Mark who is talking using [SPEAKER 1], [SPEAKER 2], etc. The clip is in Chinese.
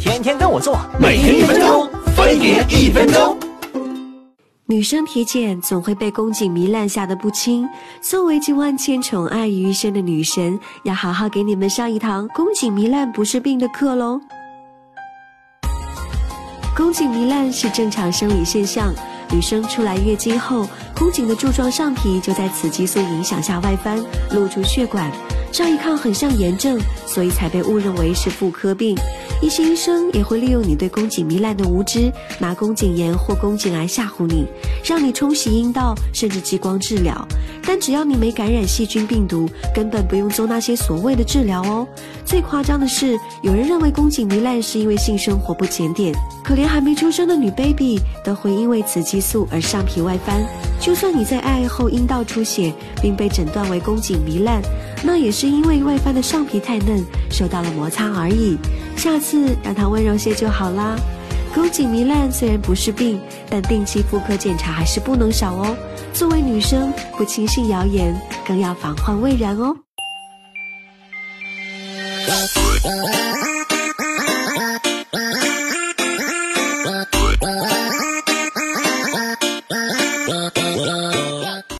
[SPEAKER 1] 天天跟我做，
[SPEAKER 2] 每天一分钟，分别一分钟。
[SPEAKER 3] 女生体检总会被宫颈糜烂吓得不轻，作为集万千宠爱于一身的女神，要好好给你们上一堂宫颈糜烂不是病的课喽。宫颈糜烂是正常生理现象，女生出来月经后，宫颈的柱状上皮就在此激素影响下外翻，露出血管。乍一看很像炎症，所以才被误认为是妇科病。一些医生也会利用你对宫颈糜烂的无知，拿宫颈炎或宫颈癌吓唬你，让你冲洗阴道，甚至激光治疗。但只要你没感染细菌病毒，根本不用做那些所谓的治疗哦。最夸张的是，有人认为宫颈糜烂是因为性生活不检点，可怜还没出生的女 baby 都会因为雌激素而上皮外翻。就算你在爱后阴道出血，并被诊断为宫颈糜烂，那也是因为外翻的上皮太嫩，受到了摩擦而已。下次让它温柔些就好啦。宫颈糜烂虽然不是病，但定期妇科检查还是不能少哦。作为女生，不轻信谣言，更要防患未然哦。